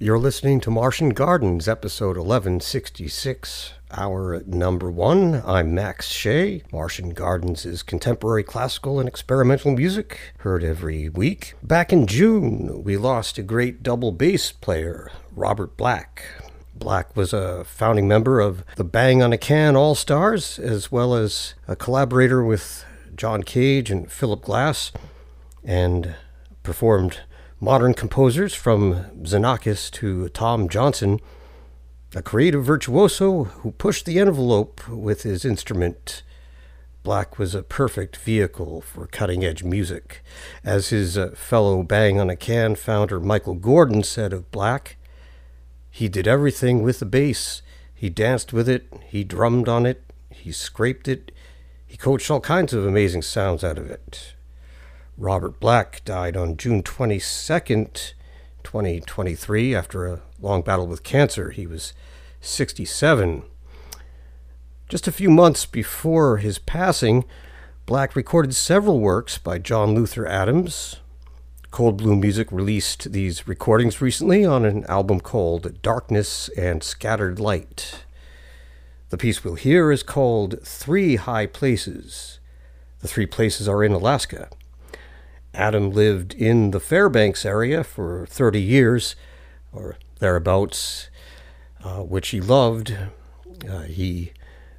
You're listening to Martian Gardens, episode 1166, hour number one. I'm Max Shea. Martian Gardens is contemporary classical and experimental music, heard every week. Back in June, we lost a great double bass player, Robert Black. Black was a founding member of the Bang on a Can All Stars, as well as a collaborator with John Cage and Philip Glass, and performed modern composers from Xenakis to Tom Johnson, a creative virtuoso who pushed the envelope with his instrument. Black was a perfect vehicle for cutting edge music. As his uh, fellow Bang on a Can founder Michael Gordon said of Black, he did everything with the bass. He danced with it, he drummed on it, he scraped it, he coached all kinds of amazing sounds out of it. Robert Black died on June 22nd, 2023, after a long battle with cancer. He was 67. Just a few months before his passing, Black recorded several works by John Luther Adams. Cold Blue Music released these recordings recently on an album called Darkness and Scattered Light. The piece we'll hear is called Three High Places. The three places are in Alaska. Adam lived in the Fairbanks area for 30 years or thereabouts, uh, which he loved. Uh, he,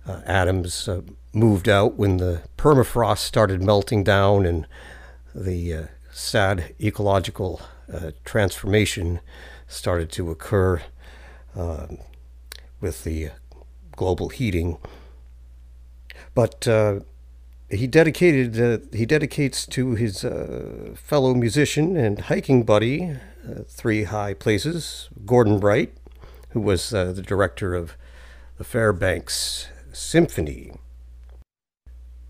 uh, Adams, uh, moved out when the permafrost started melting down and the uh, sad ecological transformation started to occur um, with the global heating. But he dedicated uh, he dedicates to his uh, fellow musician and hiking buddy uh, three high places gordon wright who was uh, the director of the fairbanks symphony.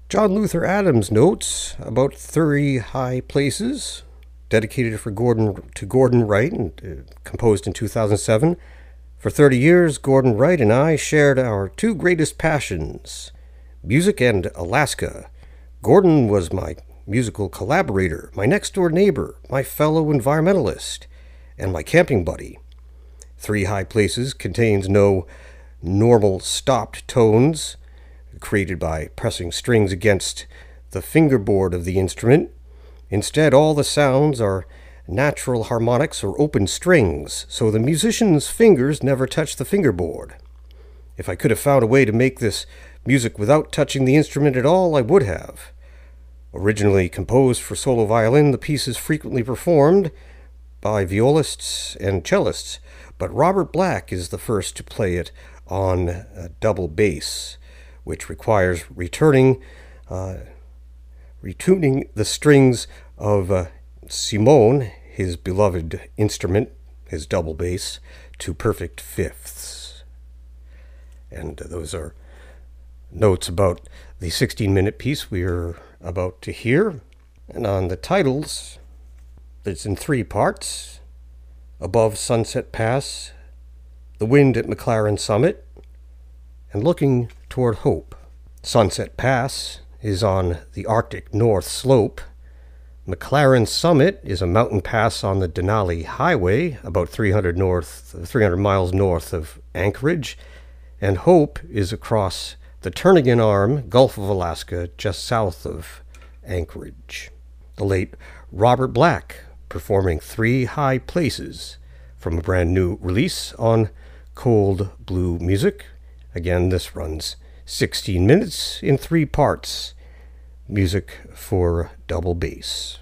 John luther adams notes about three high places dedicated for gordon to gordon wright and uh, composed in 2007 for 30 years gordon wright and i shared our two greatest passions music and Alaska. Gordon was my musical collaborator, my next door neighbor, my fellow environmentalist, and my camping buddy. Three High Places contains no normal stopped tones created by pressing strings against the fingerboard of the instrument. Instead, all the sounds are natural harmonics or open strings, so the musician's fingers never touch the fingerboard. If I could have found a way to make this music without touching the instrument at all, I would have. Originally composed for solo violin, the piece is frequently performed by violists and cellists, but Robert Black is the first to play it on a double bass, which requires returning, uh, retuning the strings of uh, Simone, his beloved instrument, his double bass, to perfect fifths. And those are notes about the 16 minute piece we are about to hear. And on the titles, it's in three parts Above Sunset Pass, The Wind at McLaren Summit, and Looking Toward Hope. Sunset Pass is on the Arctic North Slope. McLaren Summit is a mountain pass on the Denali Highway, about 300 north, 300 miles north of Anchorage, and Hope is across the Turnagain Arm, Gulf of Alaska, just south of Anchorage. The late Robert Black performing Three High Places from a brand new release on Cold Blue Music. Again, this runs 16 minutes in three parts. Music for double bass.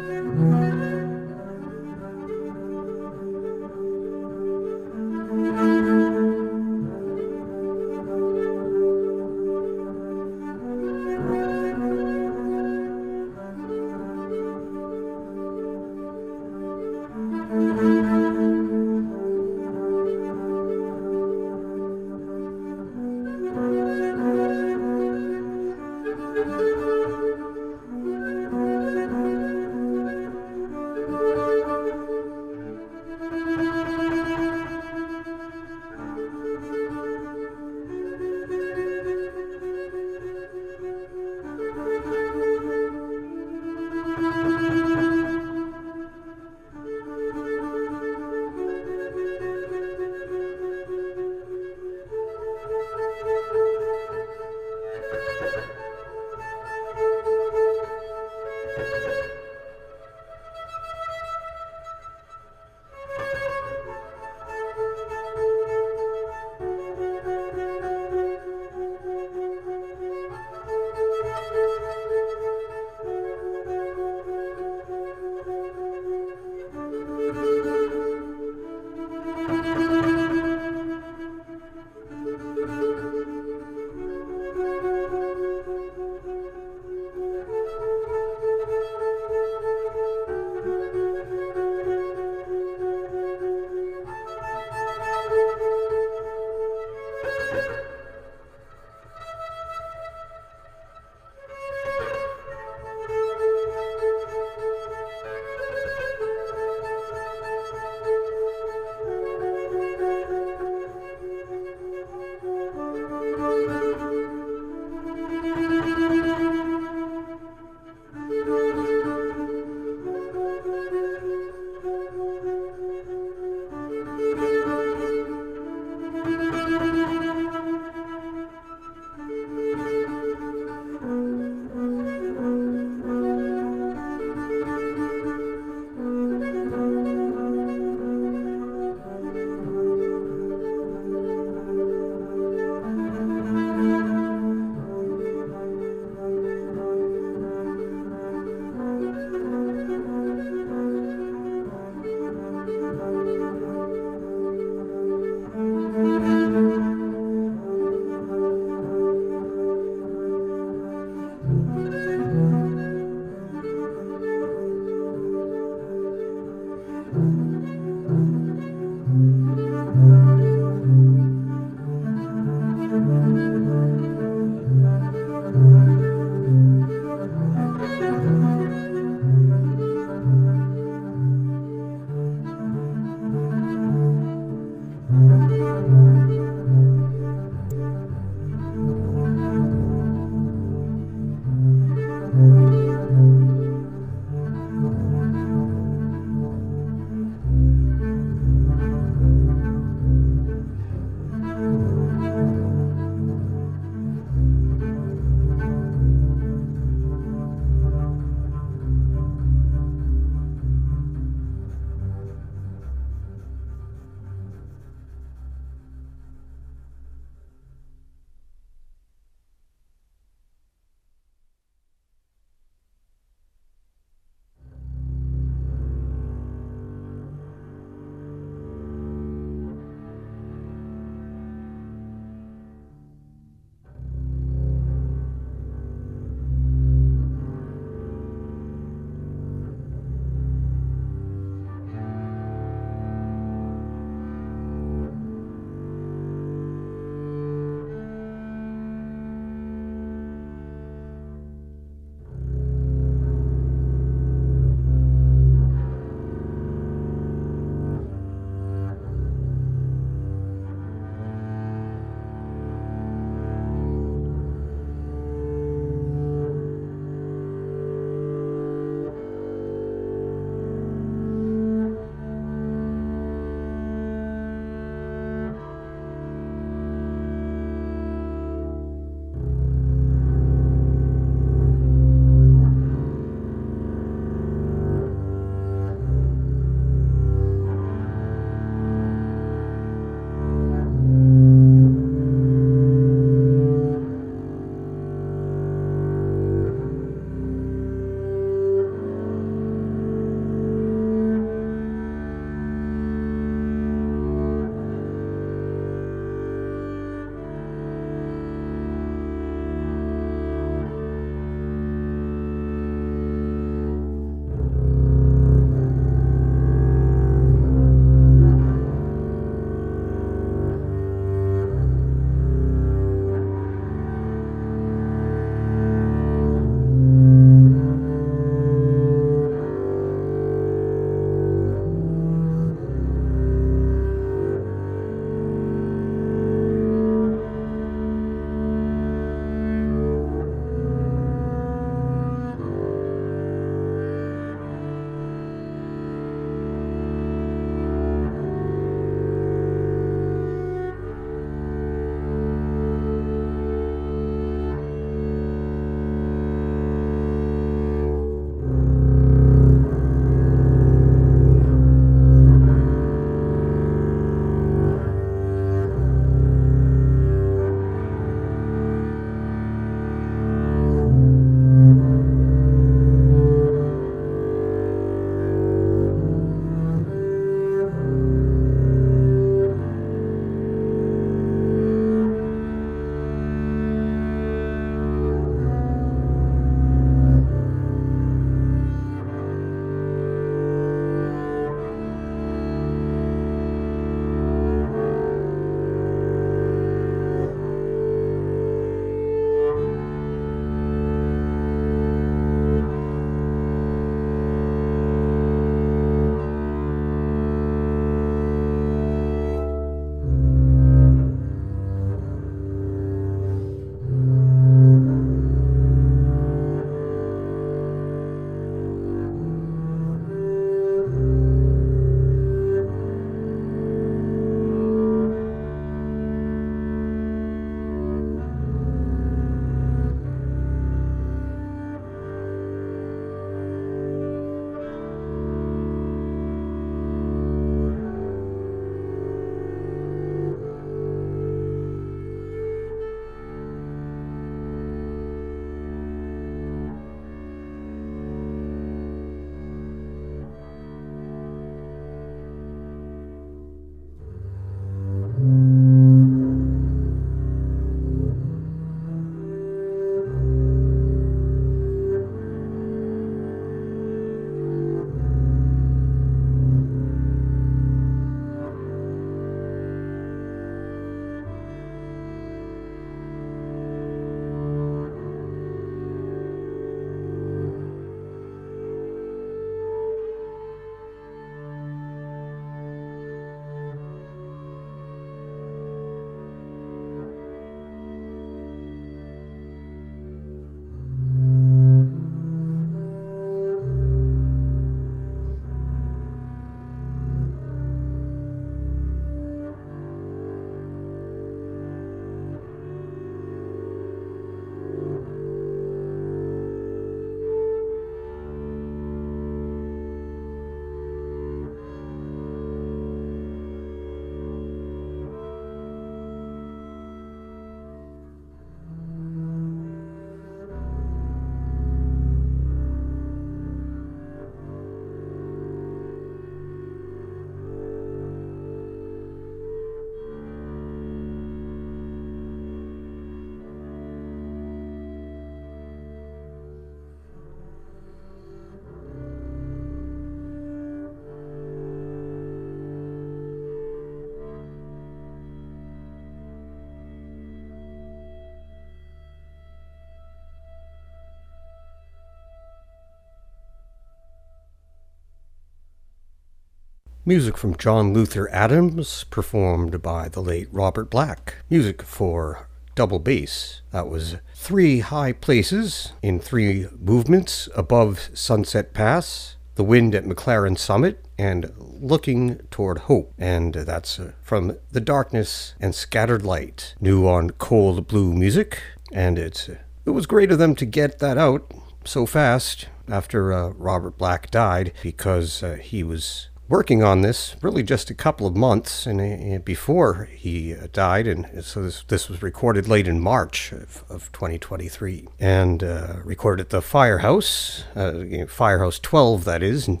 Music from John Luther Adams, performed by the late Robert Black. Music for double bass. That was three high places in three movements above Sunset Pass, the wind at McLaren Summit, and looking toward hope. And that's uh, from The Darkness and Scattered Light, new on Cold Blue Music. And it's uh, it was great of them to get that out so fast after uh, Robert Black died because uh, he was working on this really just a couple of months and, uh, before he uh, died, and so this, this, was recorded late in March of, of 2023, and uh, recorded at the Firehouse, uh, Firehouse 12, that is, in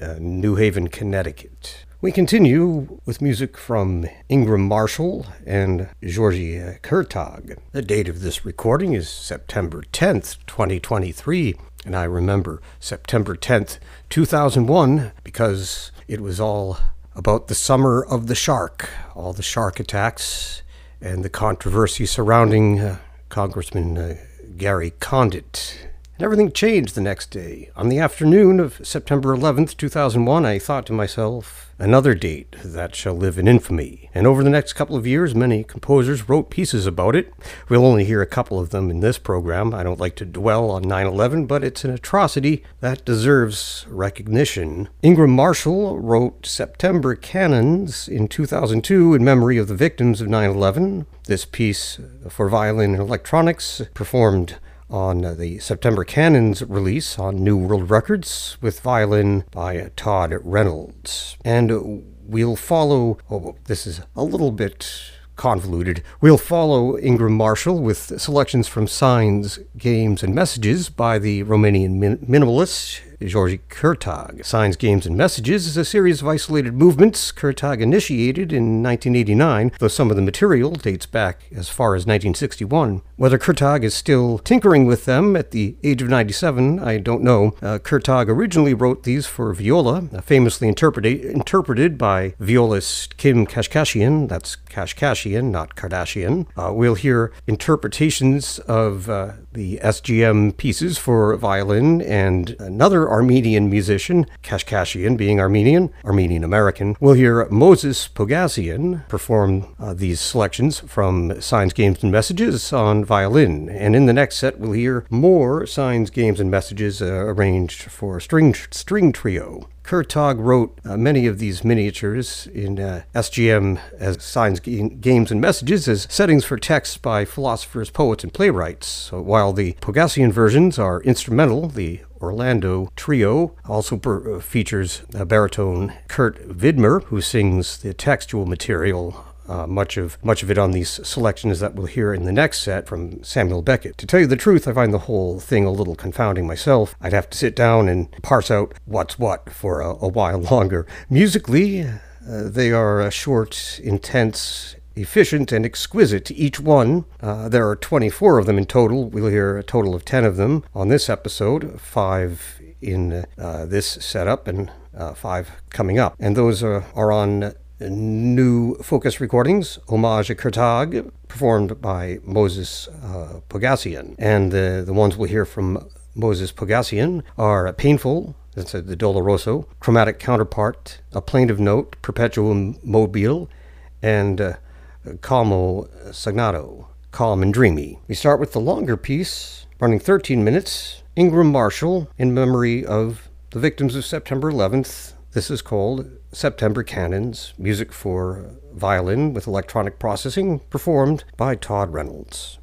uh, New Haven, Connecticut. We continue with music from Ingram Marshall and György Kurtág. The date of this recording is September 10th, 2023, and I remember September 10th, 2001, because it was all about the summer of the shark, all the shark attacks, and the controversy surrounding uh, Congressman uh, Gary Condit and everything changed the next day. On the afternoon of September 11th, 2001, I thought to myself, another date that shall live in infamy. And over the next couple of years, many composers wrote pieces about it. We'll only hear a couple of them in this program. I don't like to dwell on 9 11, but it's an atrocity that deserves recognition. Ingram Marshall wrote September Canons in 2002 in memory of the victims of 9 11. This piece for violin and electronics performed on the September Canons release on New World Records with violin by Todd Reynolds. And we'll follow, oh, this is a little bit convoluted. We'll follow Ingram Marshall with selections from Signs, Games, and Messages by the Romanian min- minimalist György Kurtág. Signs, Games, and Messages is a series of isolated movements Kurtág initiated in 1989, though some of the material dates back as far as 1961. Whether Kurtág is still tinkering with them at the age of 97, I don't know. Uh, Kurtág originally wrote these for viola, uh, famously interpreted, interpreted by violist Kim Kashkashian. That's Kashkashian, not Kardashian. Uh, we'll hear interpretations of uh, the SGM pieces for violin and another Armenian musician, Kashkashian being Armenian, Armenian American. We'll hear Moses Pogossian perform uh, these selections from Signs, Games, and Messages on violin. And in the next set, we'll hear more Signs, Games, and Messages uh, arranged for string, string trio. Kurtág wrote uh, many of these miniatures in uh, SGM as signs, games, and messages as settings for texts by philosophers, poets, and playwrights. So while the Pogossian versions are instrumental, the Orlando Trio also per- uh, features baritone Kurt Widmer, who sings the textual material uh, much of much of it on these selections that we'll hear in the next set from Samuel Beckett. To tell you the truth, I find the whole thing a little confounding myself. I'd have to sit down and parse out what's what for a, a while longer. Musically, uh, they are short, intense, efficient and exquisite each one. Uh, there are 24 of them in total. We'll hear a total of 10 of them on this episode, five in uh, this setup and uh, five coming up. And those are, are on new focus recordings, Homage à Kurtág, performed by Moses uh, Pogossian. And the, the ones we'll hear from Moses Pogossian are Painful, that's the Doloroso, Chromatic Counterpart, A Plaintive Note, Perpetuum Mobile, and uh, Calmo Sagnato, Calm and Dreamy. We start with the longer piece, running 13 minutes, Ingram Marshall, in memory of the victims of September 11th. This is called September Canons, music for violin with electronic processing, performed by Todd Reynolds.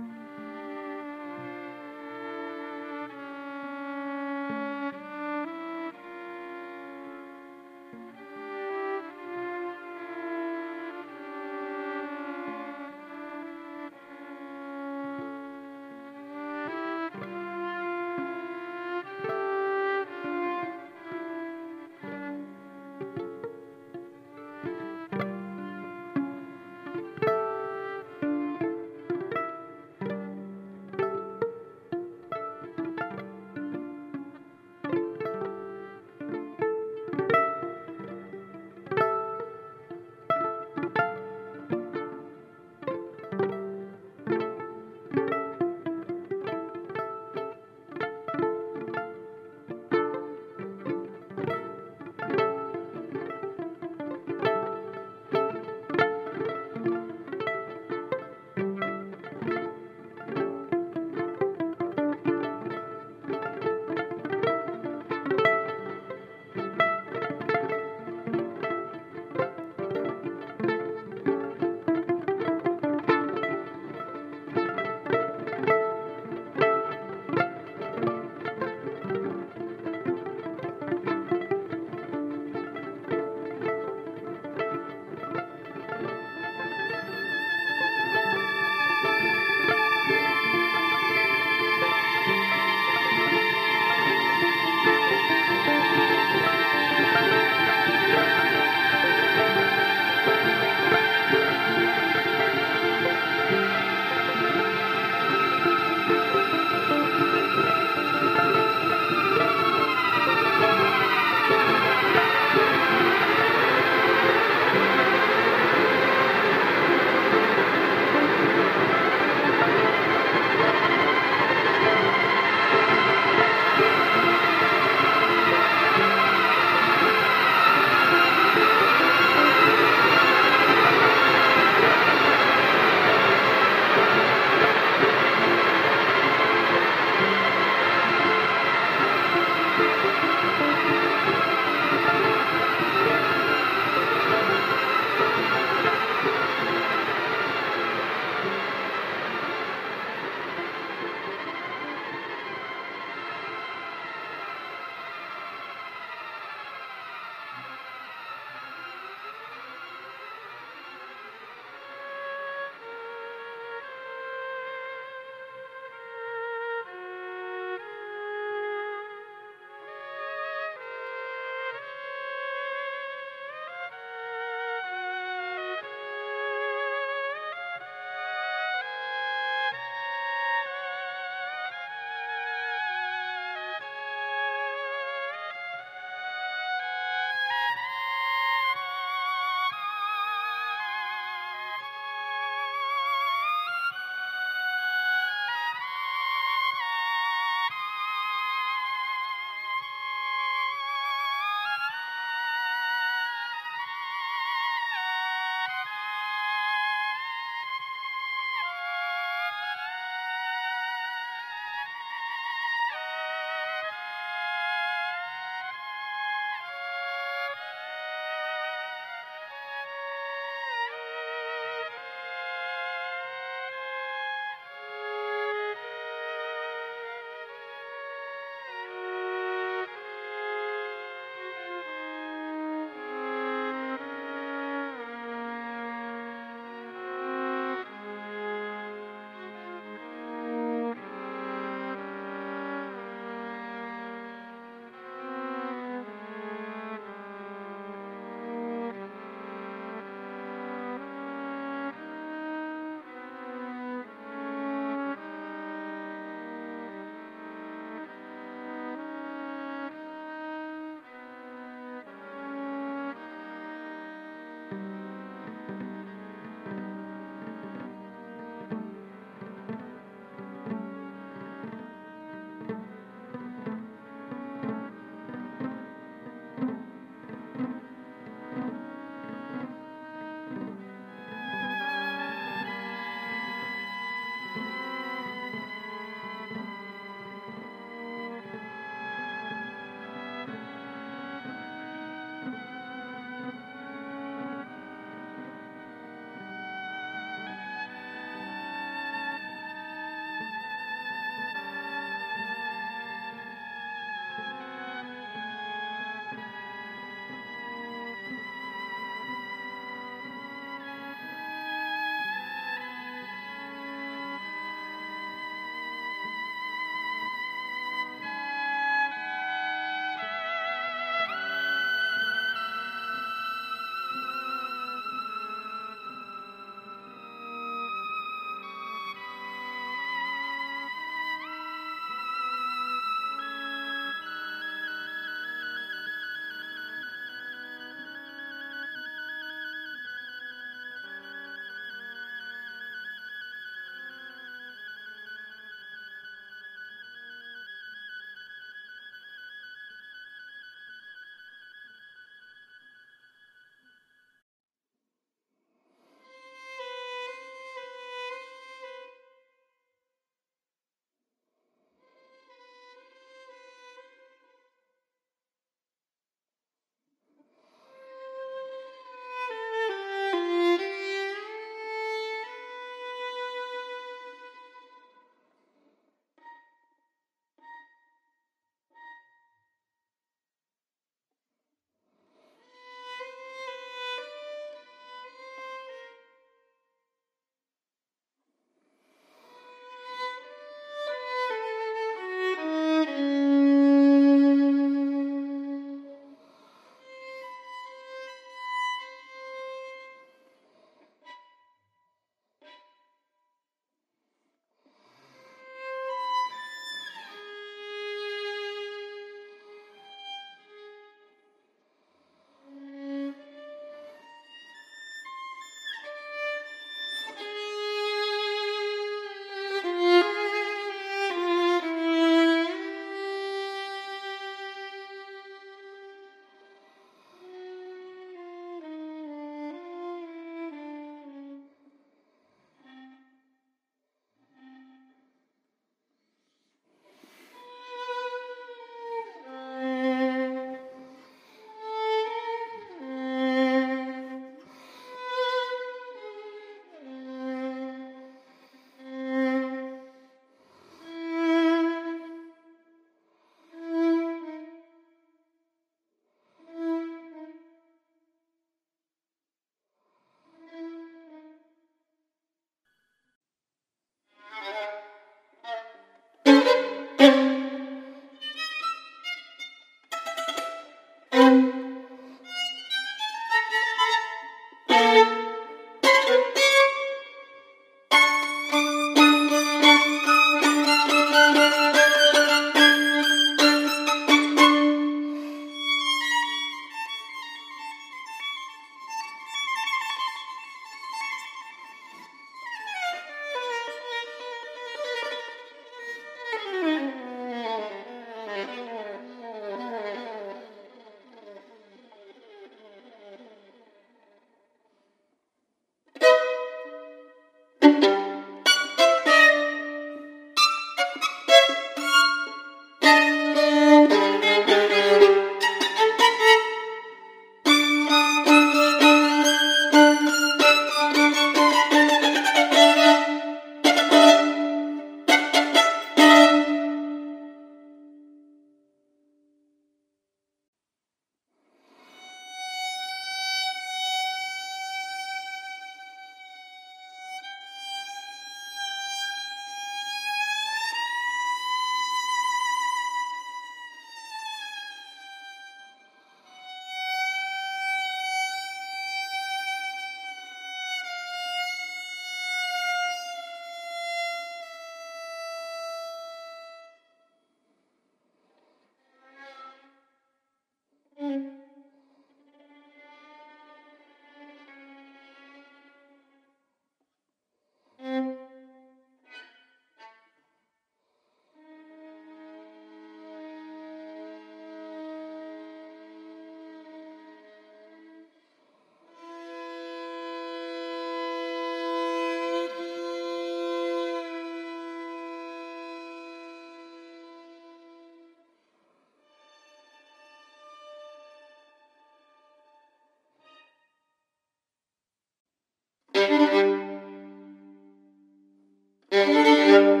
Música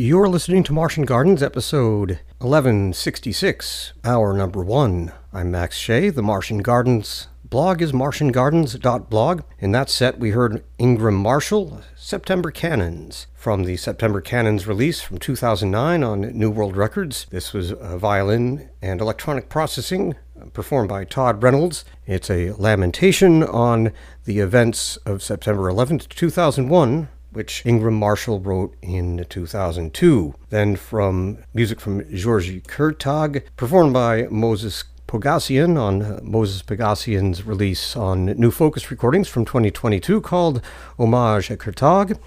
You're listening to Martian Gardens, episode 1166, hour number one. I'm Max Shea. The Martian Gardens blog is martiangardens.blog. In that set, we heard Ingram Marshall, September Canons, from the September Canons release from 2009 on New World Records. This was a violin and electronic processing uh, performed by Todd Reynolds. It's a lamentation on the events of September 11th, 2001 which Ingram Marshall wrote in 2002. Then from music from Georgy Kurtag, performed by Moses Pogossian on Moses Pogossian's release on New Focus Recordings from 2022 called Homage à Kurtag.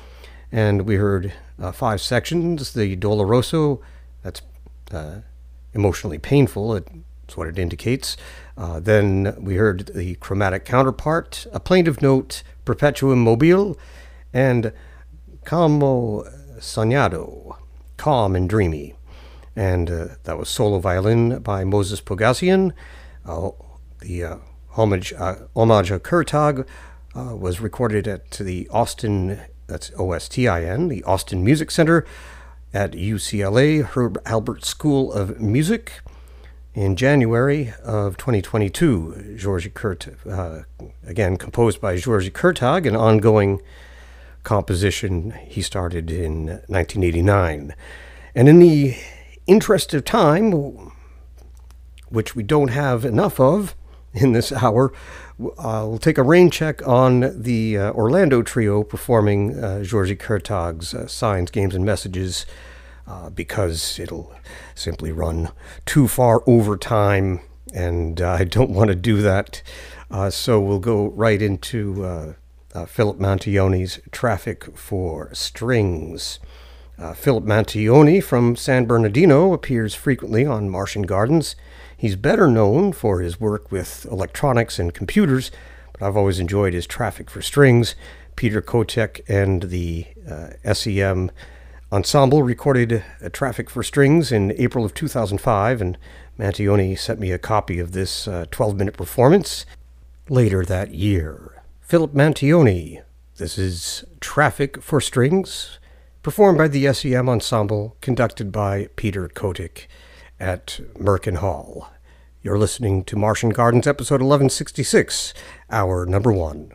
And we heard uh, five sections the Doloroso, that's uh, emotionally painful, that's what it indicates. Uh, then we heard the chromatic counterpart, a plaintive note, Perpetuum mobile, and Calmo Sognando, Calm and Dreamy. And uh, that was solo violin by Moses Pogossian. Uh, the uh, homage, uh, homage Kurtag uh, was recorded at the Ostin, that's O-S-T-I-N, the Ostin Music Center at UCLA Herb Alpert School of Music in January of 2022. Georgy Kurt, uh, again composed by Georgy Kurtag, an ongoing composition he started in 1989. And in the interest of time, which we don't have enough of in this hour, uh, we'll take a rain check on the uh, Orlando Trio performing uh, Georgy Kurtag's uh, Signs, Games, and Messages uh, because it'll simply run too far over time, and I don't want to do that. Uh, so we'll go right into uh, Philip Mantione's Traffic for Strings. Uh, Philip Mantione from San Bernardino appears frequently on Martian Gardens. He's better known for his work with electronics and computers, but I've always enjoyed his Traffic for Strings. Peter Kotik and the uh, SEM Ensemble recorded Traffic for Strings in April of 2005, and Mantione sent me a copy of this 12 uh, minute performance later that year. Philip Mantione. This is Traffic for Strings, performed by the SEM Ensemble, conducted by Peter Kotik at Merkin Hall. You're listening to Martian Gardens, episode 1166, hour number one.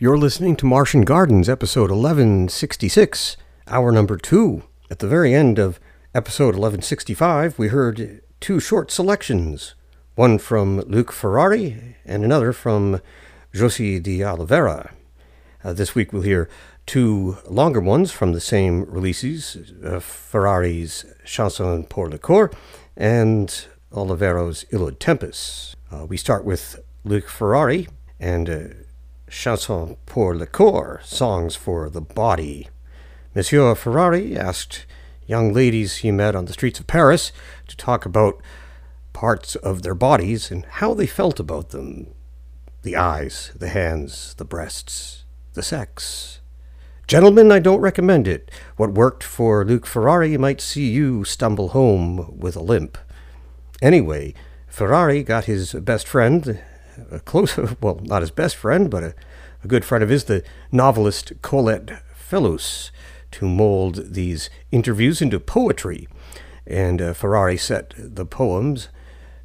You're listening to Martian Gardens, episode 1166, hour number two. At the very end of episode 1165, we heard two short selections one from Luc Ferrari and another from Jocy de Oliveira. Uh, this week we'll hear two longer ones from the same releases uh, Ferrari's Chanson pour le Corps and Oliveira's Illud Tempus. Uh, we start with Luc Ferrari and uh, Chanson pour le corps, songs for the body. Monsieur Ferrari asked young ladies he met on the streets of Paris to talk about parts of their bodies and how they felt about them the eyes, the hands, the breasts, the sex. Gentlemen, I don't recommend it. What worked for Luc Ferrari might see you stumble home with a limp. Anyway, Ferrari got his best friend, a close, well, not his best friend, but a, a good friend of his, the novelist Colette Fellous, to mold these interviews into poetry. And uh, Ferrari set the poems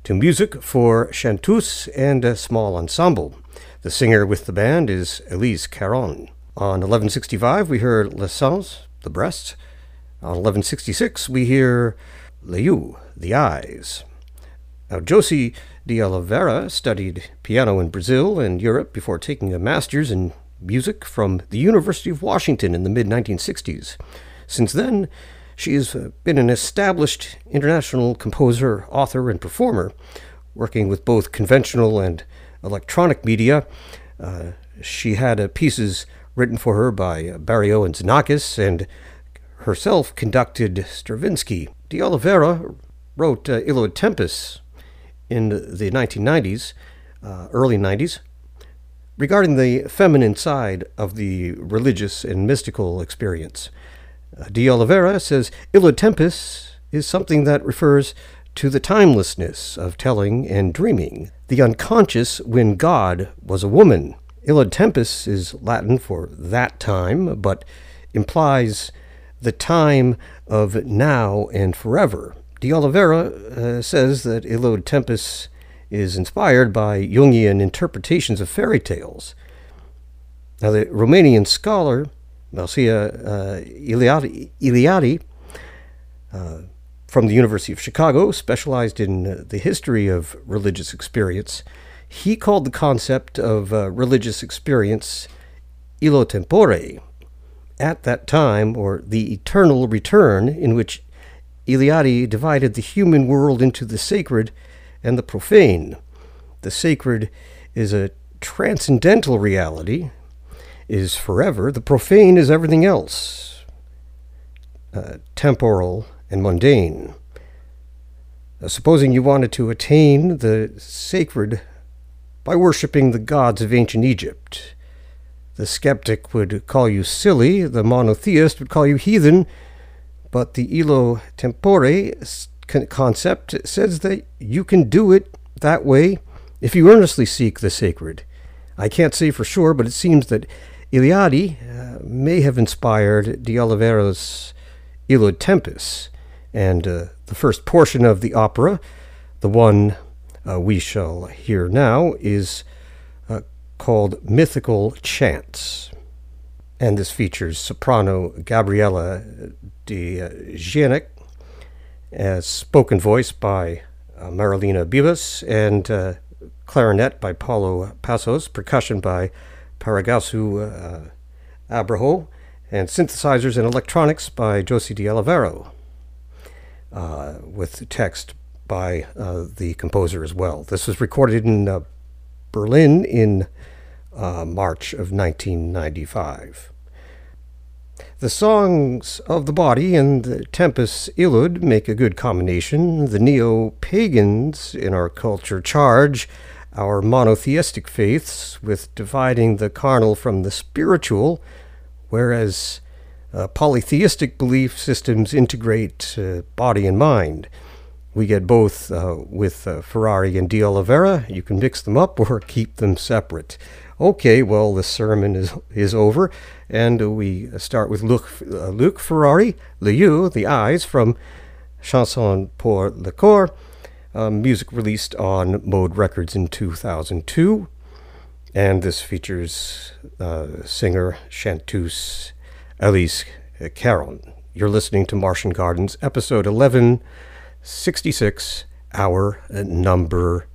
to music for chanteuse and a small ensemble. The singer with the band is Elise Caron. On 1165, we heard Les Seins, the breast. On 1166, we hear Yeux, the eyes. Now, Jocy de Oliveira studied piano in Brazil and Europe before taking a master's in music from the University of Washington in the mid 1960s. Since then, she has uh, been an established international composer, author, and performer, working with both conventional and electronic media. Uh, she had uh, pieces written for her by uh, Berio and Xenakis and herself conducted Stravinsky. De Oliveira wrote uh, Illud Tempus in the 1990s, uh, early 90s, regarding the feminine side of the religious and mystical experience. Uh, Oliveira says Illud Tempus is something that refers to the timelessness of telling and dreaming, the unconscious when God was a woman. Illud Tempus is Latin for that time, but implies the time of now and forever. De Oliveira uh, says that Illud Tempus is inspired by Jungian interpretations of fairy tales. Now, the Romanian scholar Mircea uh, Eliade, Eliade uh, from the University of Chicago, specialized in uh, the history of religious experience, he called the concept of uh, religious experience illo tempore, at that time, or the eternal return, in which Eliade divided the human world into the sacred and the profane. The sacred is a transcendental reality, is forever. The profane is everything else, uh, temporal and mundane. Uh, supposing you wanted to attain the sacred by worshiping the gods of ancient Egypt, the skeptic would call you silly, the monotheist would call you heathen, but the illo tempore concept says that you can do it that way if you earnestly seek the sacred. I can't say for sure, but it seems that Eliade uh, may have inspired de Oliveira's Illud Tempus, and uh, the first portion of the opera, the one uh, we shall hear now, is uh, called Mythical Chants and this features soprano Gabriella Gienic, as spoken voice by uh, Marilina Bibas, and uh, clarinet by Paulo Passos, percussion by Paragasu uh, Abraho, and synthesizers and electronics by Jocy de Oliveira, uh, with text by uh, the composer as well. This was recorded in uh, Berlin in March of 1995. The songs of the body and the Tempus Illud make a good combination. The neo pagans in our culture charge our monotheistic faiths with dividing the carnal from the spiritual, whereas uh, polytheistic belief systems integrate uh, body and mind. We get both uh, with uh, Ferrari and de Oliveira. You can mix them up or keep them separate. Okay, well, the sermon is, is over, and we start with Luc, uh, Luc Ferrari, Yeux, The Eyes, from Chanson pour le Corps, um, music released on Mode Records in 2002. And this features uh, singer chanteuse Elise Caron. You're listening to Martian Gardens, episode 1166, hour number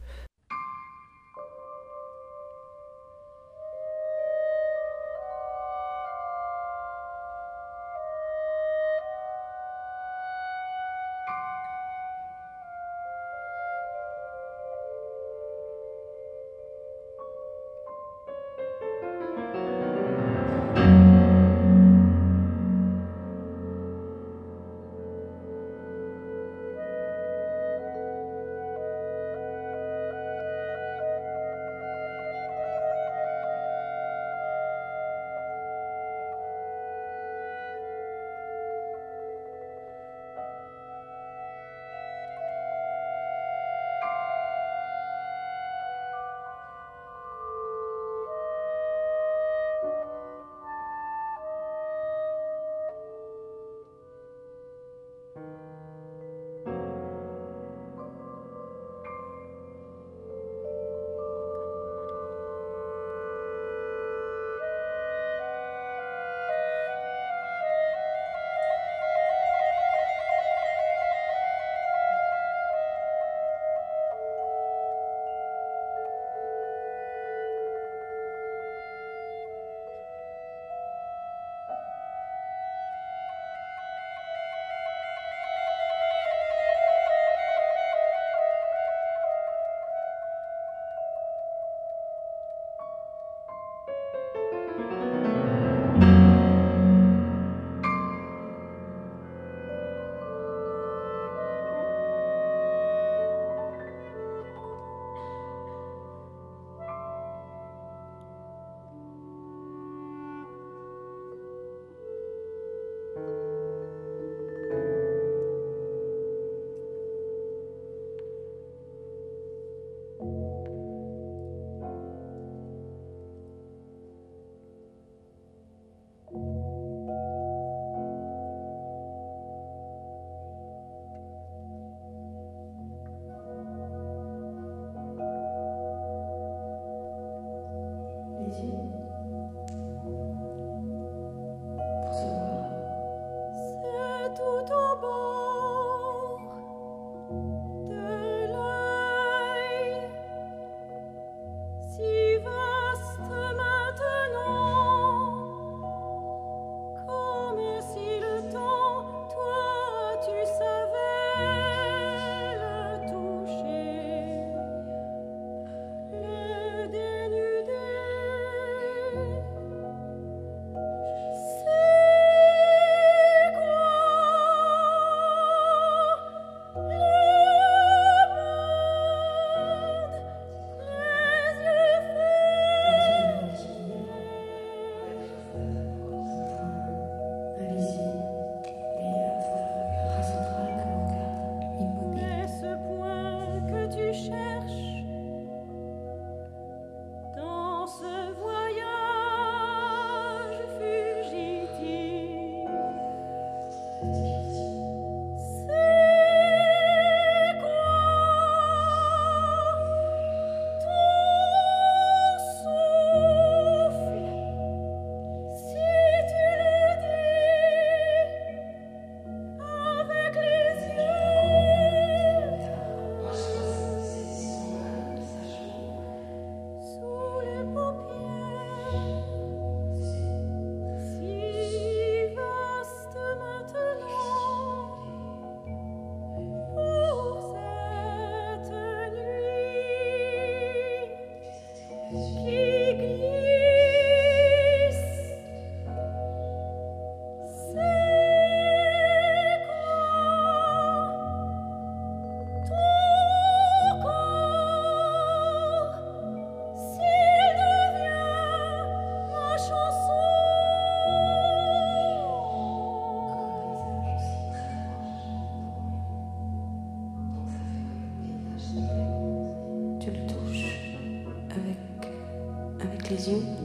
Brasil.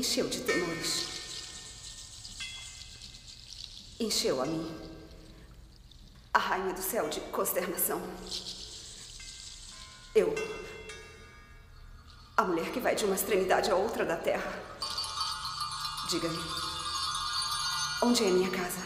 Encheu de temores. Encheu a mim. A rainha do céu de consternação. Eu. A mulher que vai de uma extremidade à outra da terra. Diga-me. Onde é minha casa?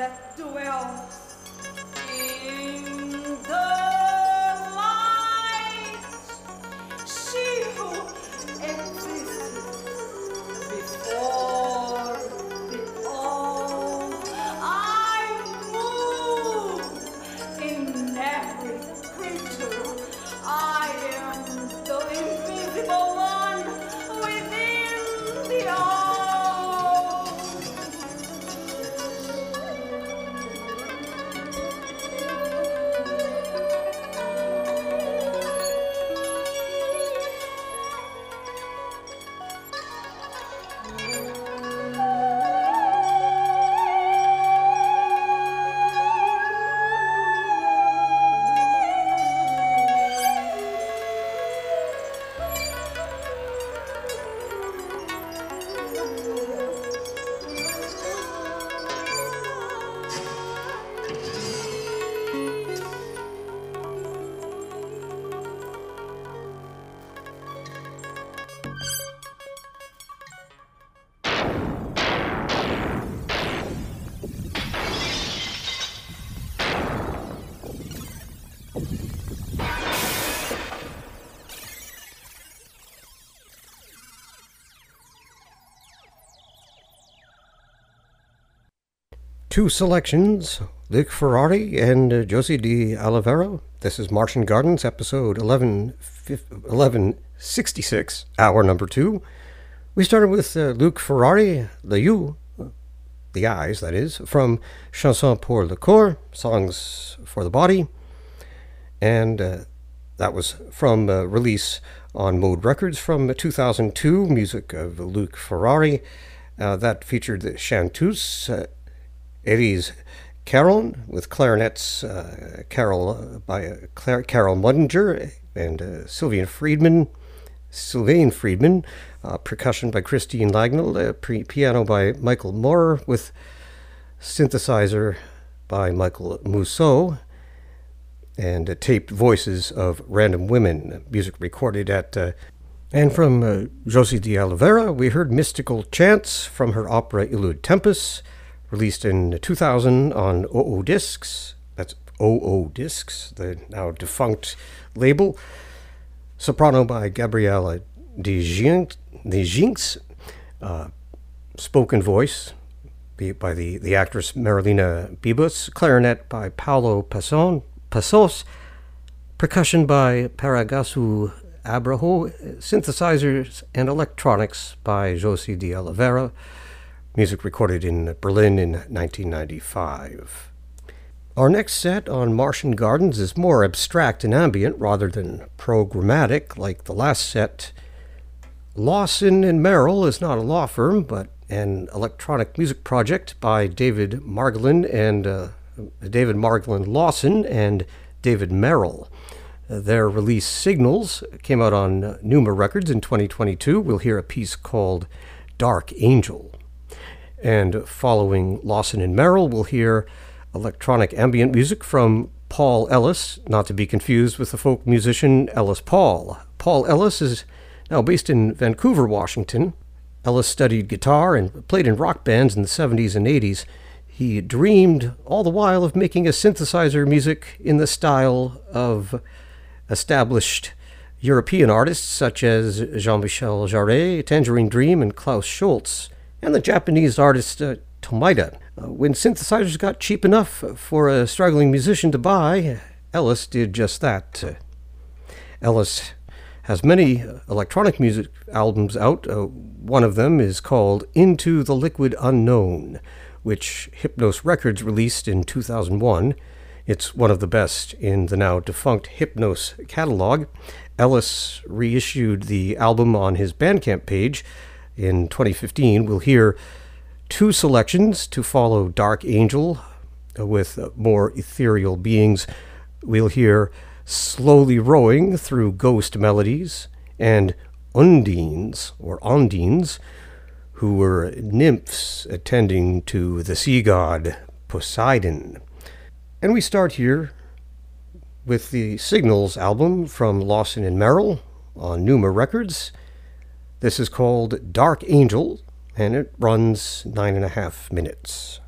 That dwells Two selections, Luc Ferrari and uh, Jocy Di Oliveira. This is Martian Gardens, episode 11, fif- 1166, hour number two. We started with uh, Luc Ferrari, the You, the Eyes, that is, from Chanson pour le Corps, Songs for the Body. And uh, that was from uh, release on Mode Records from 2002, music of Luc Ferrari. Uh, that featured the Chanteuse, uh, Elise Caron with clarinets, uh, Carol uh, by uh, Cla- Carol Mudinger and uh, Sylvian Friedman, Sylvain Friedman, uh, percussion by Christine Lagnell, uh, pre- piano by Michael Moore with synthesizer by Michael Mousseau, and taped voices of random women. Music recorded at. And from uh, Jocy de Oliveira, we heard Mystical Chants from her opera Illud Tempus, released in 2000 on OO Discs. That's OO Discs, the now defunct label. Soprano by Gabriella de Jinx, uh, spoken voice by the, the actress Marilena Bibus, clarinet by Paolo Passon, Passos, percussion by Paragasu Abraho, synthesizers and electronics by Jocy de Oliveira, music recorded in Berlin in 1995. Our next set on Martian Gardens is more abstract and ambient rather than programmatic like the last set. Lawson and Merrill is not a law firm, but an electronic music project by David Margolin and uh, David Margolin Lawson and David Merrill. Their release Signals came out on Numa Records in 2022. We'll hear a piece called Dark Angel. And following Lawson and Merrill, we'll hear electronic ambient music from Paul Ellis, not to be confused with the folk musician Ellis Paul. Paul Ellis is now based in Vancouver, Washington. Ellis studied guitar and played in rock bands in the 70s and 80s. He dreamed all the while of making a synthesizer music in the style of established European artists such as Jean Michel Jarre, Tangerine Dream, and Klaus Schulze, and the Japanese artist uh, Tomita. Uh, when synthesizers got cheap enough for a struggling musician to buy, Ellis did just that. Uh, Ellis has many electronic music albums out. Uh, one of them is called Into the Liquid Unknown, which Hypnos Records released in 2001. It's one of the best in the now defunct Hypnos catalog. Ellis reissued the album on his Bandcamp page in 2015. We'll hear two selections to follow Dark Angel with more ethereal beings. We'll hear Slowly Rowing Through Ghost Melodies and Undines or Ondines, who were nymphs attending to the sea god Poseidon. And we start here with the Signals album from Lawson and Merrill on Numa Records. This is called Dark Angel, and it runs nine and a half minutes.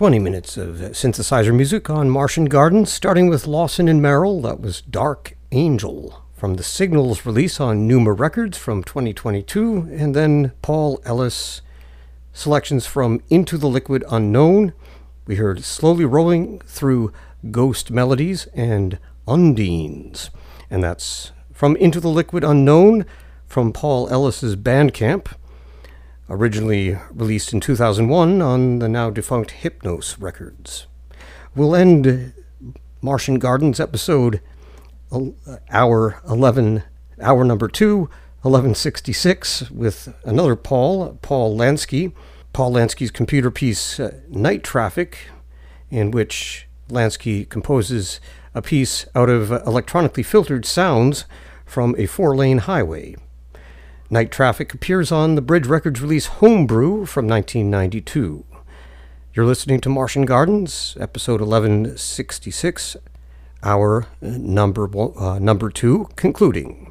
20 minutes of synthesizer music on Martian Gardens, starting with Lawson and Merrill. That was Dark Angel from the Signals release on Numa Records from 2022, and then Paul Ellis selections from Into the Liquid Unknown. We heard Slowly Rolling Through Ghost Melodies and Undines, and that's from Into the Liquid Unknown from Paul Ellis's Bandcamp originally released in 2001 on the now defunct Hypnos Records. We'll end Martian Gardens episode hour 11, hour number 2, 1166, with another Paul, Paul Lansky. Paul Lansky's computer piece uh, Night Traffic, in which Lansky composes a piece out of electronically filtered sounds from a four lane highway. Night Traffic appears on the Bridge Records release Homebrew from 1992. You're listening to Martian Gardens, episode 1166, our number, uh, number two, concluding.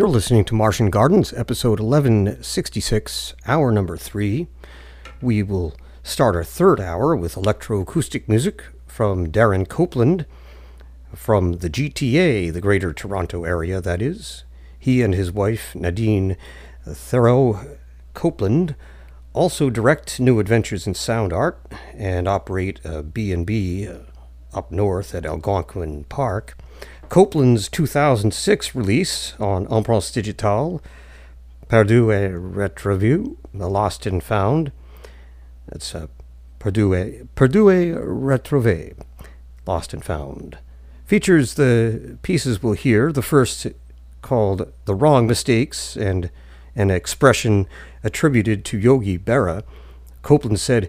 You're listening to Martian Gardens, episode 1166, hour number three. We will start our third hour with electroacoustic music from Darren Copeland from the GTA, the Greater Toronto Area, that is. He and his wife, Nadene Thériault Copeland, also direct New Adventures in Sound Art and operate uh, a B&B up north at Algonquin Park. Copeland's 2006 release on Empreintes Digitales, Perdu et Retrouvé, The Lost and Found. That's uh, Perdu et, Perdu et Retrouvé, Lost and Found. Features the pieces we'll hear, the first called The Wrong Mistakes and an expression attributed to Yogi Berra. Copeland said,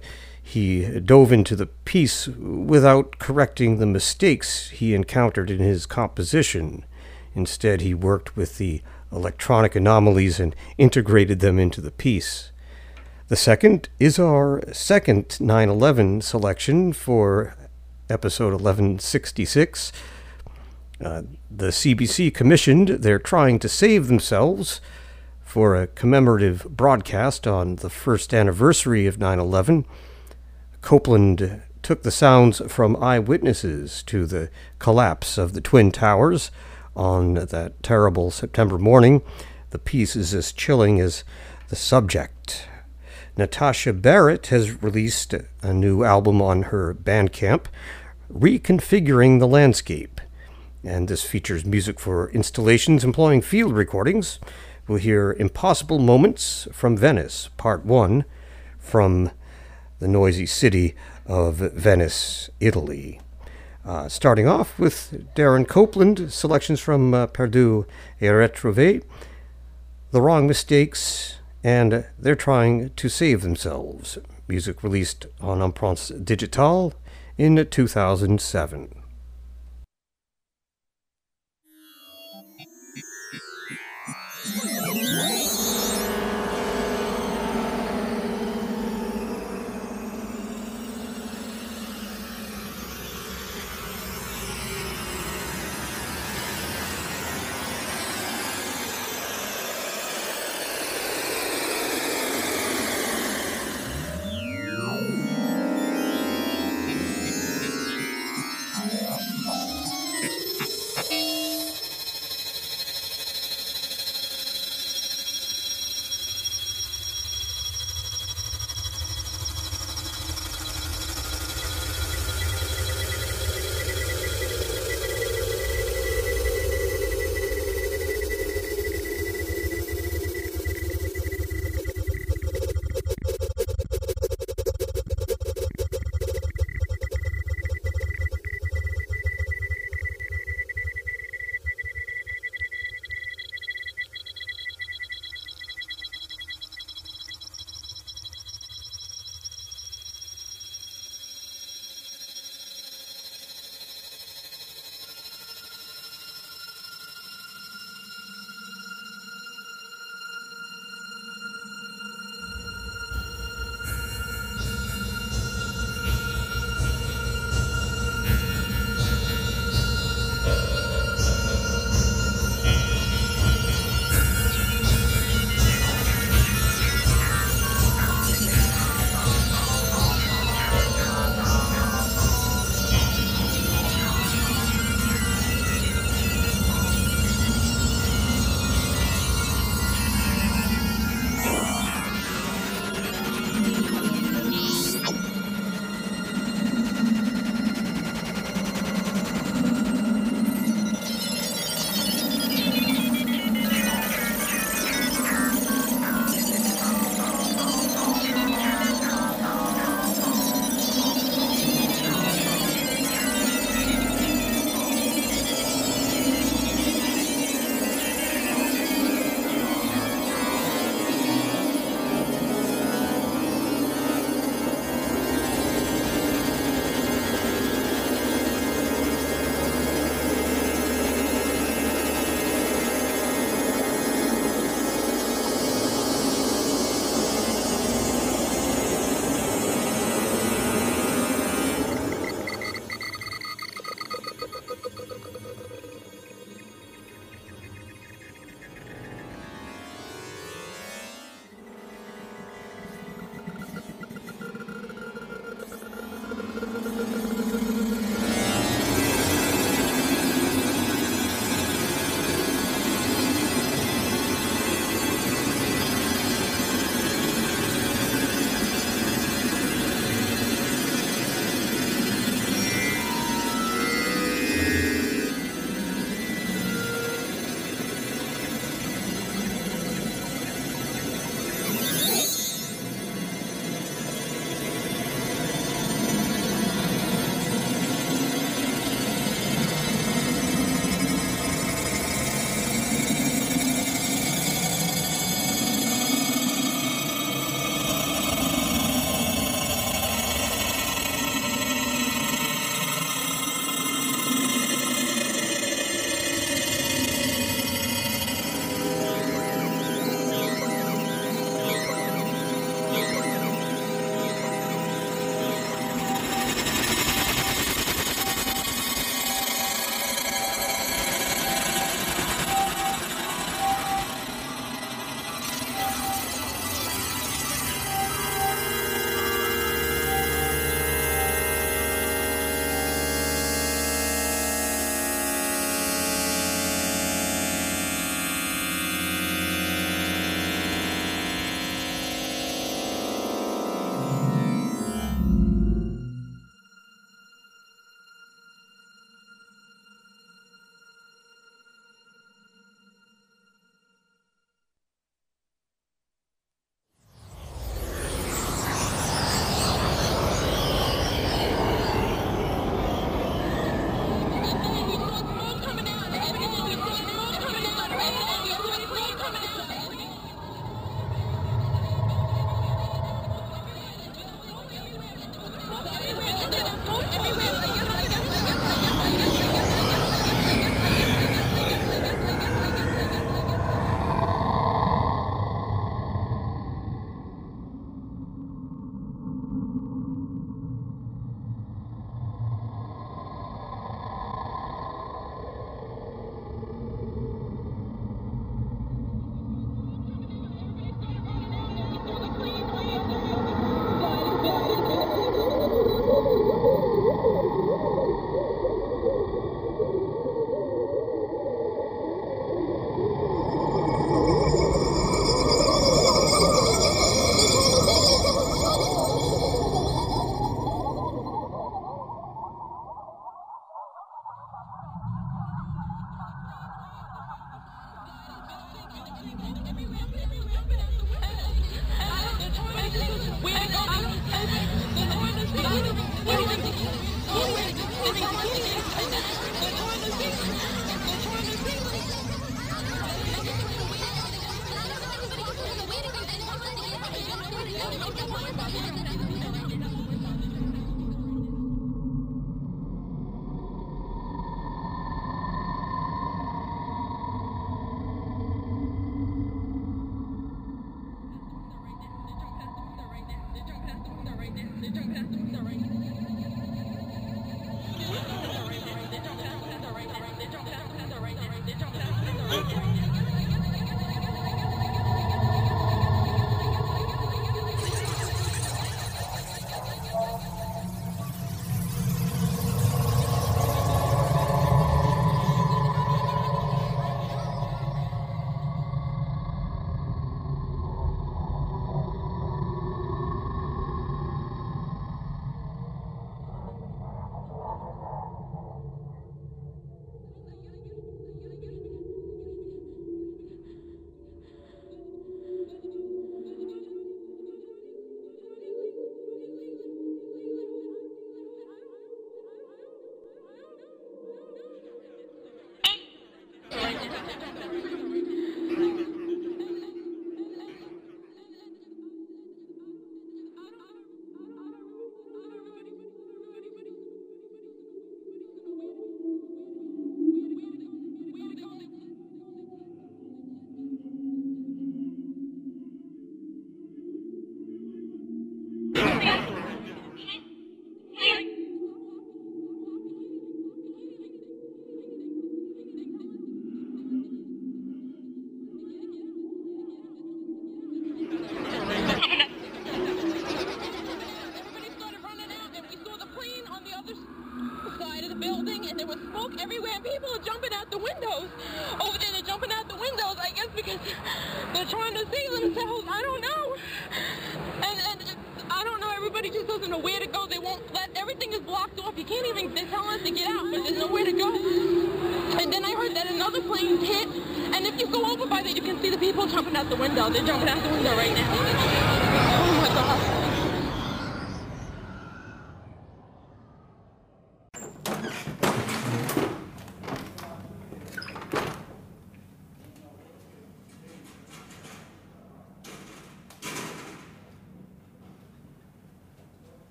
he dove into the piece without correcting the mistakes he encountered in his composition. Instead, he worked with the electronic anomalies and integrated them into the piece. The second is our second 9 11 selection for episode 1166. Uh, the CBC commissioned They're Trying to Save Themselves for a commemorative broadcast on the first anniversary of 9 11. Copeland took the sounds from eyewitnesses to the collapse of the Twin Towers on that terrible September morning. The piece is as chilling as the subject. Natasha Barrett has released a new album on her Bandcamp, Reconfiguring the Landscape. And this features music for installations employing field recordings. We'll hear Impossible Moments from Venice, Part 1, from the noisy city of Venice, Italy. Uh, starting off with Darren Copeland, selections from uh, et Retrouvé, The Wrong Mistakes, and They're Trying to Save Themselves. Music released on Empreintes Digitales in 2007.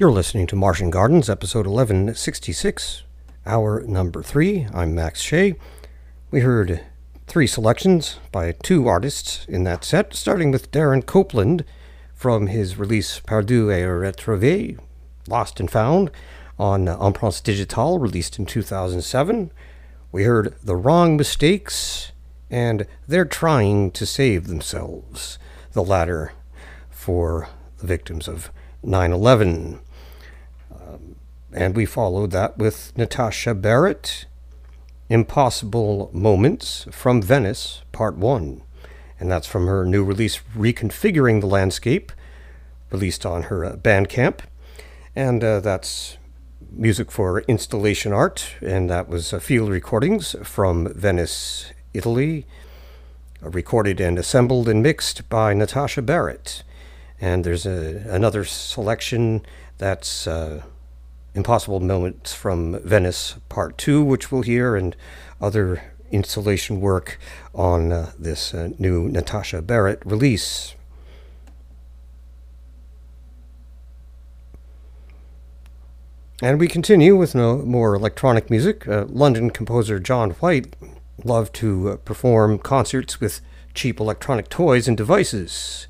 You're listening to Martian Gardens, episode 1166, hour number three. I'm Max Shea. We heard three selections by two artists in that set, starting with Darren Copeland from his release Perdu et Retrouvé, Lost and Found, on Empreintes Digitales, released in 2007. We heard The Wrong Mistakes and They're Trying to Save Themselves, the latter for the victims of 9 11. And we followed that with Natasha Barrett, Impossible Moments from Venice, Part 1. And that's from her new release, Reconfiguring the Landscape, released on her uh, Bandcamp. And uh, that's music for installation art, and that was uh, field recordings from Venice, Italy, recorded and assembled and mixed by Natasha Barrett. And there's a, another selection that's uh, Impossible Moments from Venice, Part 2, which we'll hear, and other installation work on uh, this uh, new Natasha Barrett release. And we continue with no more electronic music. Uh, London composer John White loved to uh, perform concerts with cheap electronic toys and devices.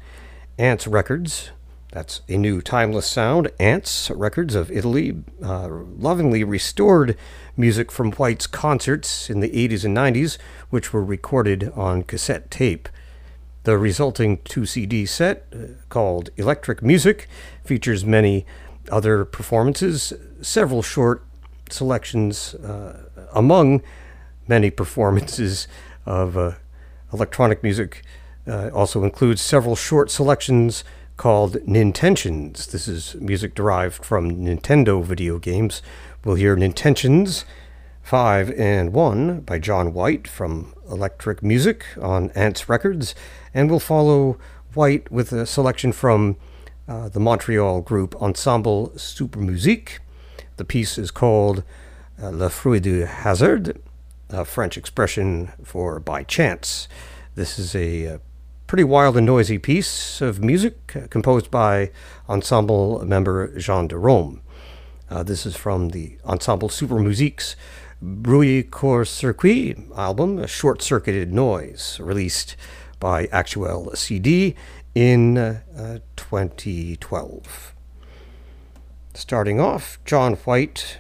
Ants Records that's a new timeless sound. Ants Records of Italy uh, lovingly restored music from White's concerts in the 80s and 90s, which were recorded on cassette tape. The resulting 2 CD set, uh, called Electric Music, features many other performances, several short selections uh, among many performances of uh, electronic music. Uh, also includes several short selections called Nintentions. This is music derived from Nintendo video games. We'll hear Nintentions 5 and 1 by John White from Electric Music on Ants Records, and we'll follow White with a selection from uh, the Montreal group Ensemble Super Musique. The piece is called uh, Le Fruit du Hasard, a French expression for by chance. This is a, a uh, pretty wild and noisy piece of music uh, composed by ensemble member Jean Derome. Uh, this is from the Ensemble Super Musique's Bruit Court Circuit album, Short Circuited Noise, released by Actuelle CD in uh, 2012. Starting off, John White.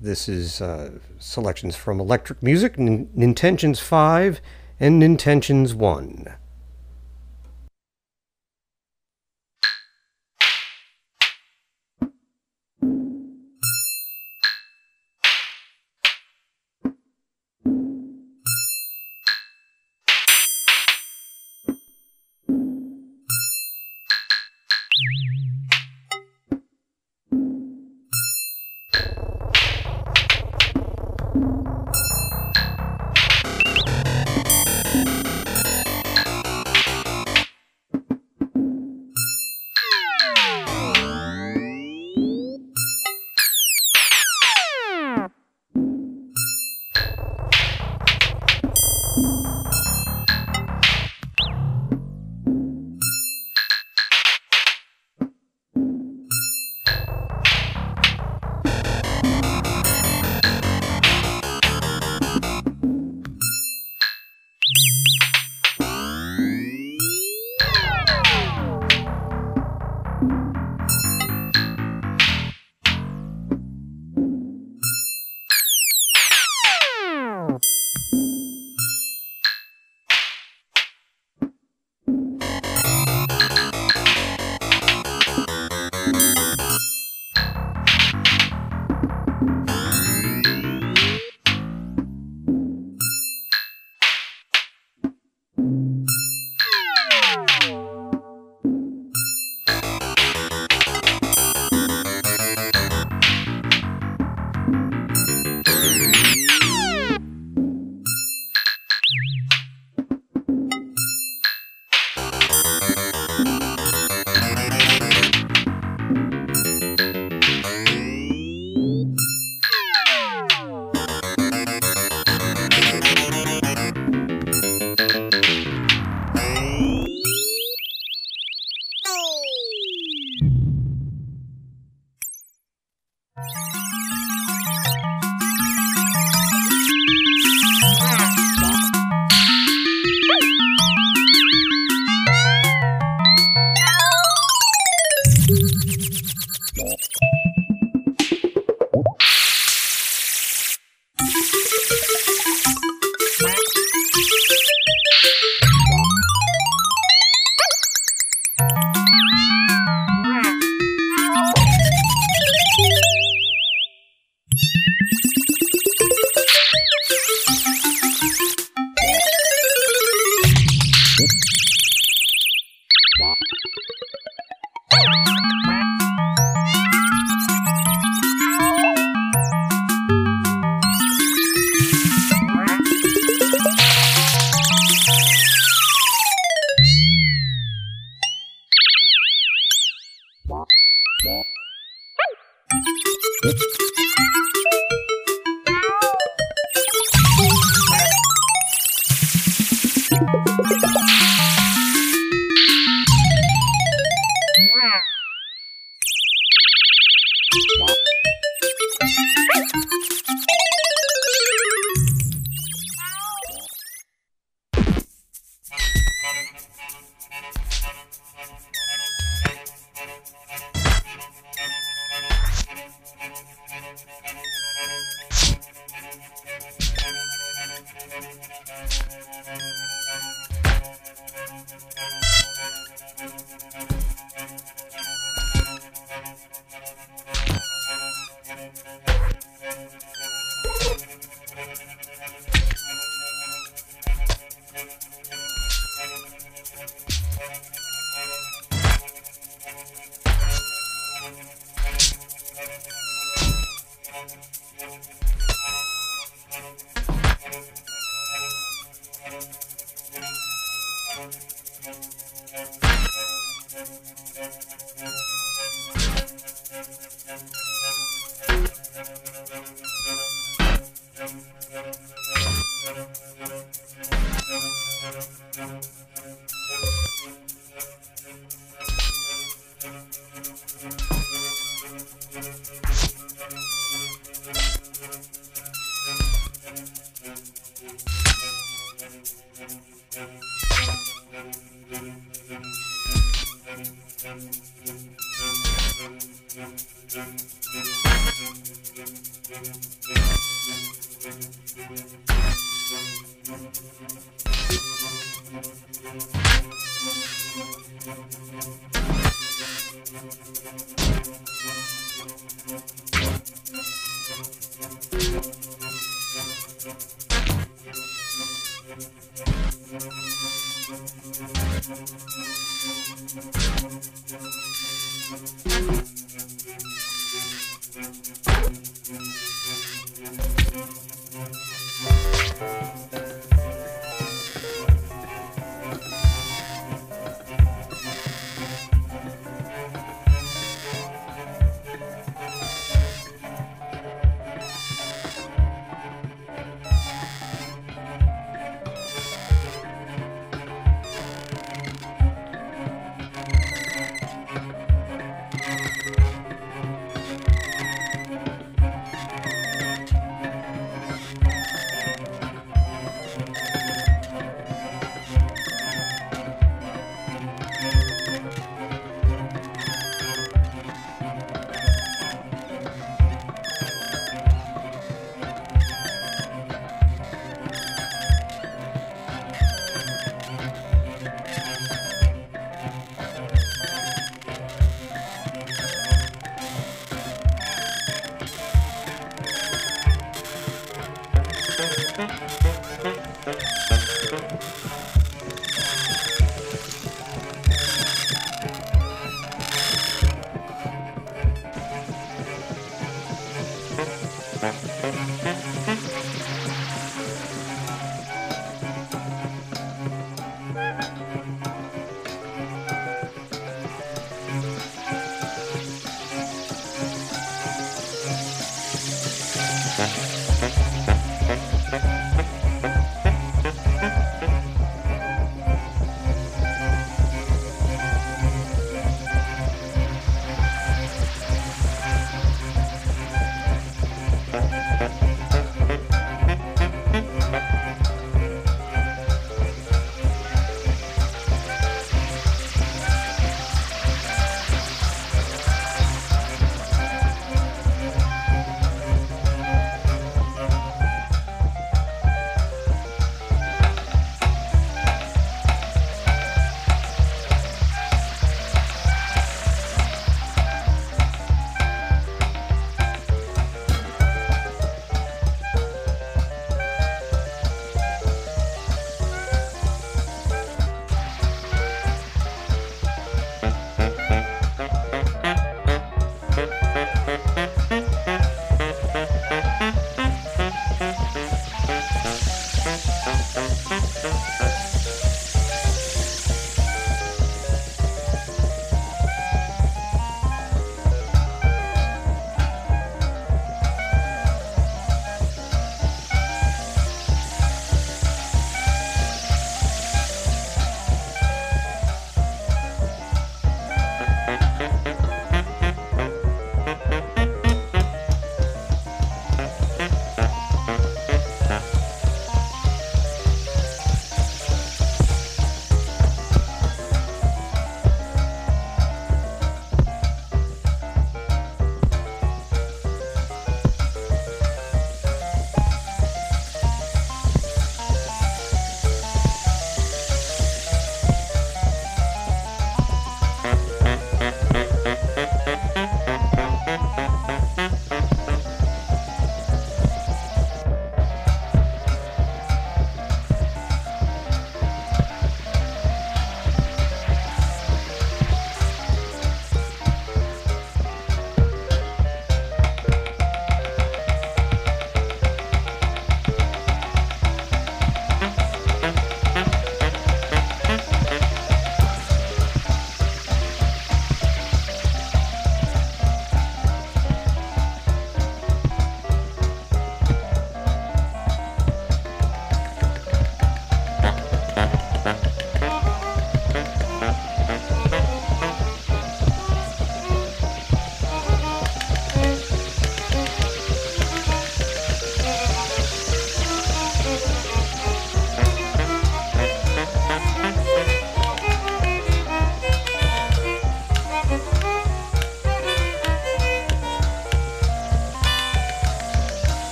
This is uh, selections from Electric Music, N- Nintentions 5 and Nintentions 1.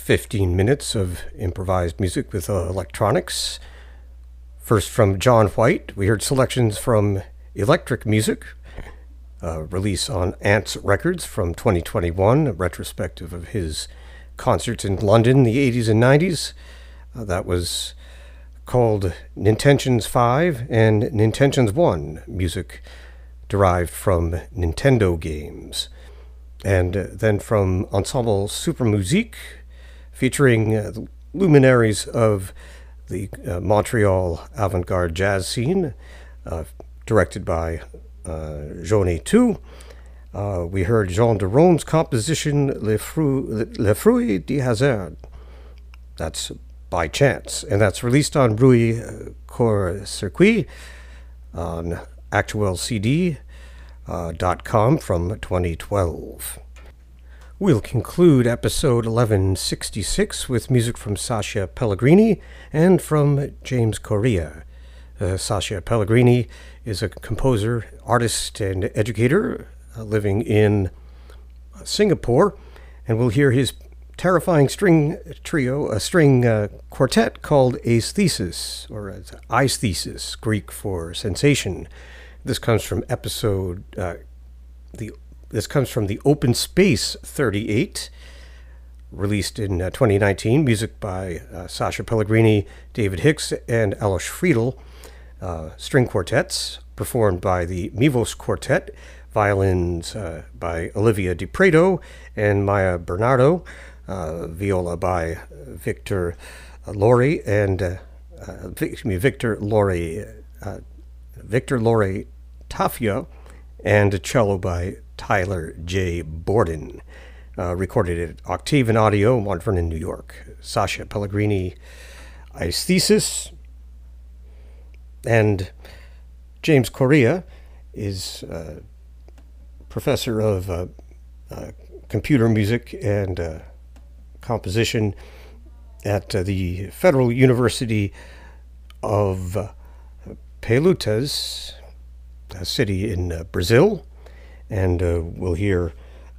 15 minutes of improvised music with uh, electronics. First, from John White, we heard selections from Electric Music, a release on Ants Records from 2021, a retrospective of his concerts in London in the 80s and 90s. Uh, that was called Nintentions 5 and Nintentions 1, music derived from Nintendo games. And uh, then from Ensemble Super Musique, featuring uh, luminaries of the uh, Montreal avant garde jazz scene, uh, directed by uh, Joane Hétu. Uh, we heard Jean Derome's composition Le, Fruit, du Hasard. That's by chance, and that's released on Bruit Court Circuit on Actuelle CD uh, from 2012. We'll conclude episode 1166 with music from Sasha Pellegrini and from James Correa. Uh, Sasha Pellegrini is a composer, artist, and educator uh, living in Singapore, and we'll hear his terrifying string trio, a string uh, quartet called Aesthesis, or Aesthesis, Greek for sensation. This comes from episode uh, the this comes from the Open Space 38, released in uh, 2019. Music by uh, Sasha Pellegrini, David Hicks, and Alois Friedel. Uh, string quartets performed by the Mivos Quartet. Violins uh, by Olivia De Prato and Maya Bennardo. Uh, viola by Victor Lowrie and excuse me, Victor Lowrie Victor Lowrie Tafoya, and a cello by Tyler J. Borden. Uh, recorded at Oktaven Audio, Mount Vernon, New York. Sasha Pellegrini, Aesthesis, and James Correa is uh, professor of uh, uh computer music and uh, composition at the Federal University of Pelotas, a city in uh, Brazil, and uh, we'll hear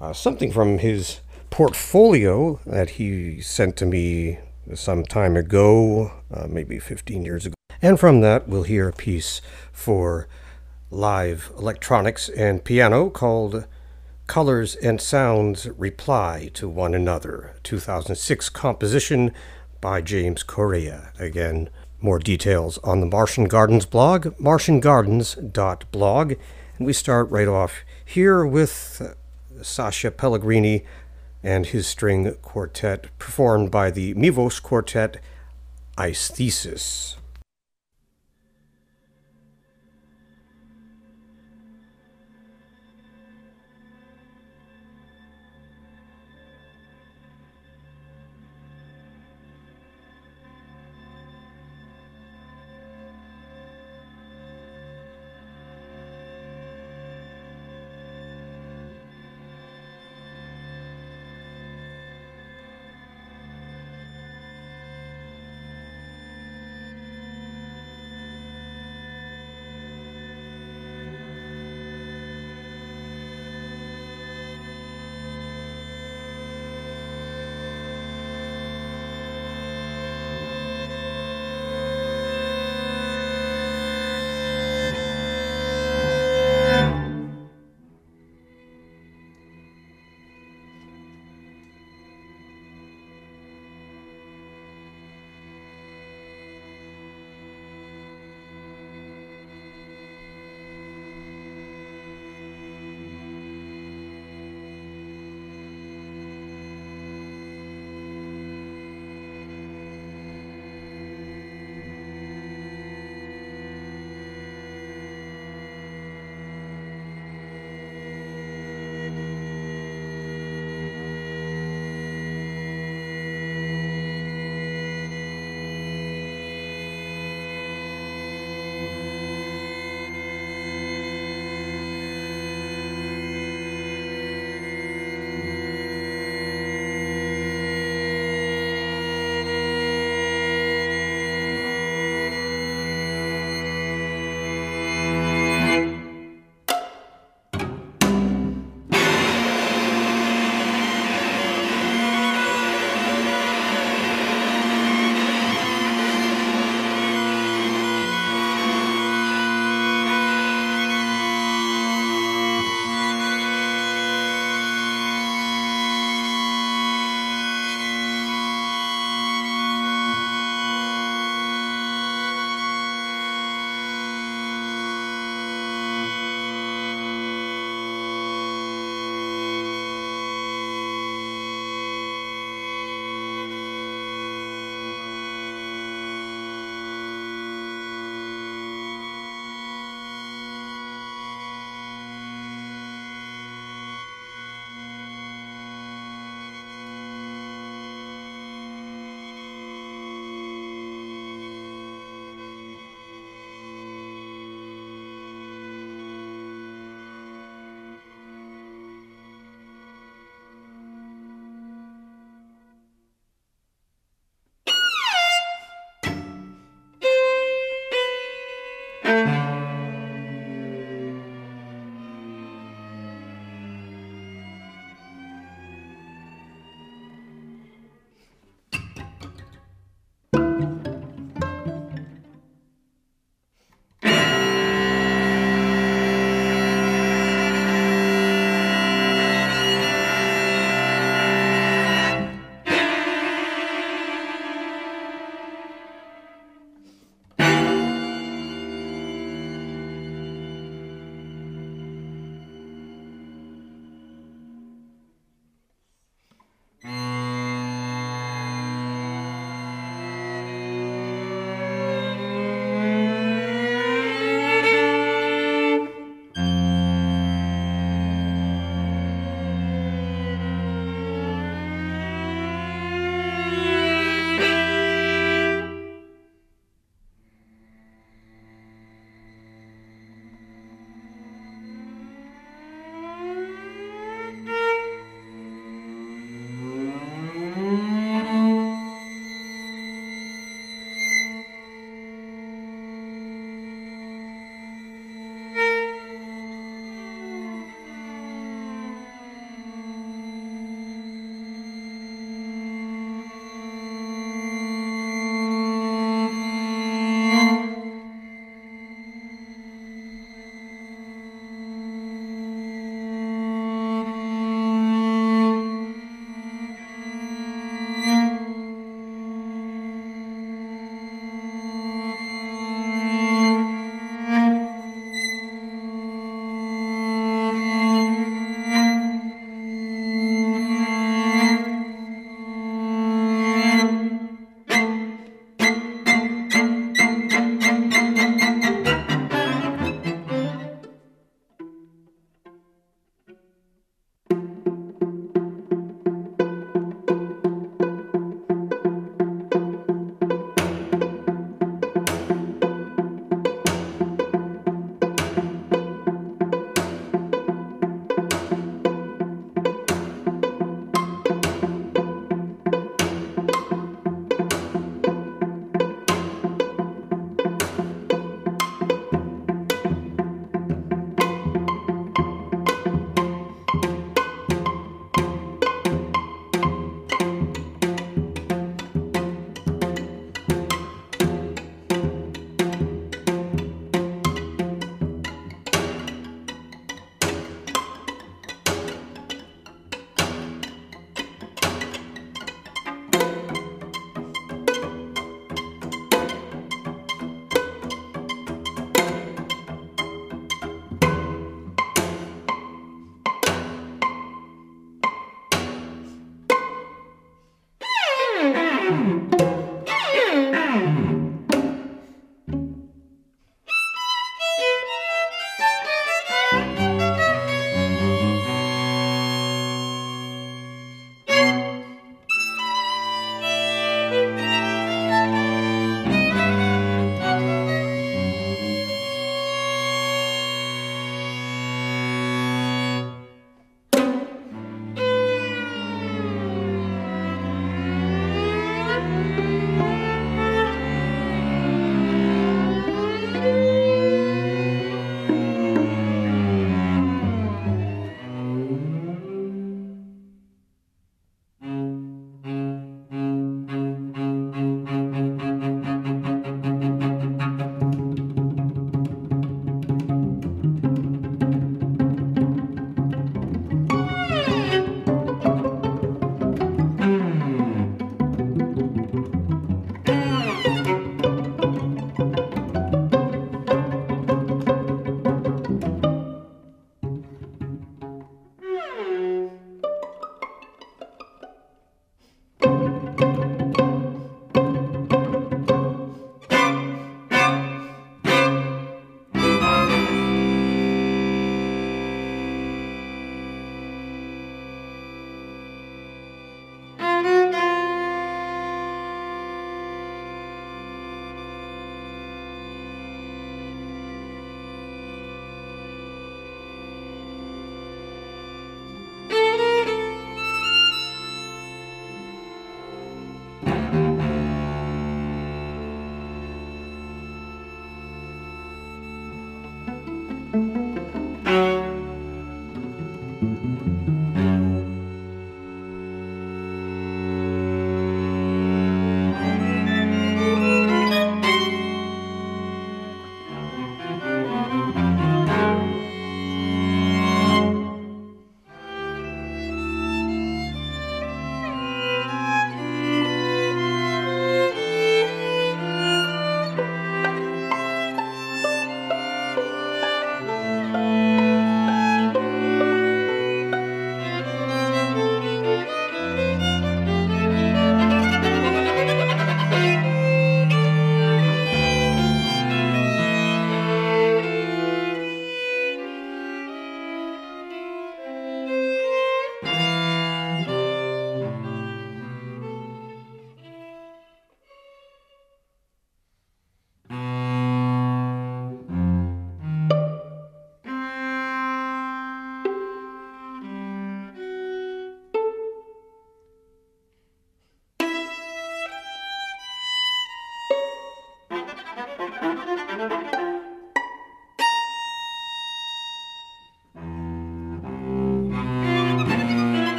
uh, something from his portfolio that he sent to me some time ago, maybe 15 years ago. And from that, we'll hear a piece for live electronics and piano called Colors and Sounds Reply to One Another, 2006 composition by James Correa. Again, more details on the Martian Gardens blog, martiangardens.blog. And we start right off here with uh, Sasha Pellegrini and his string quartet, performed by the Mivos Quartet Aesthesis.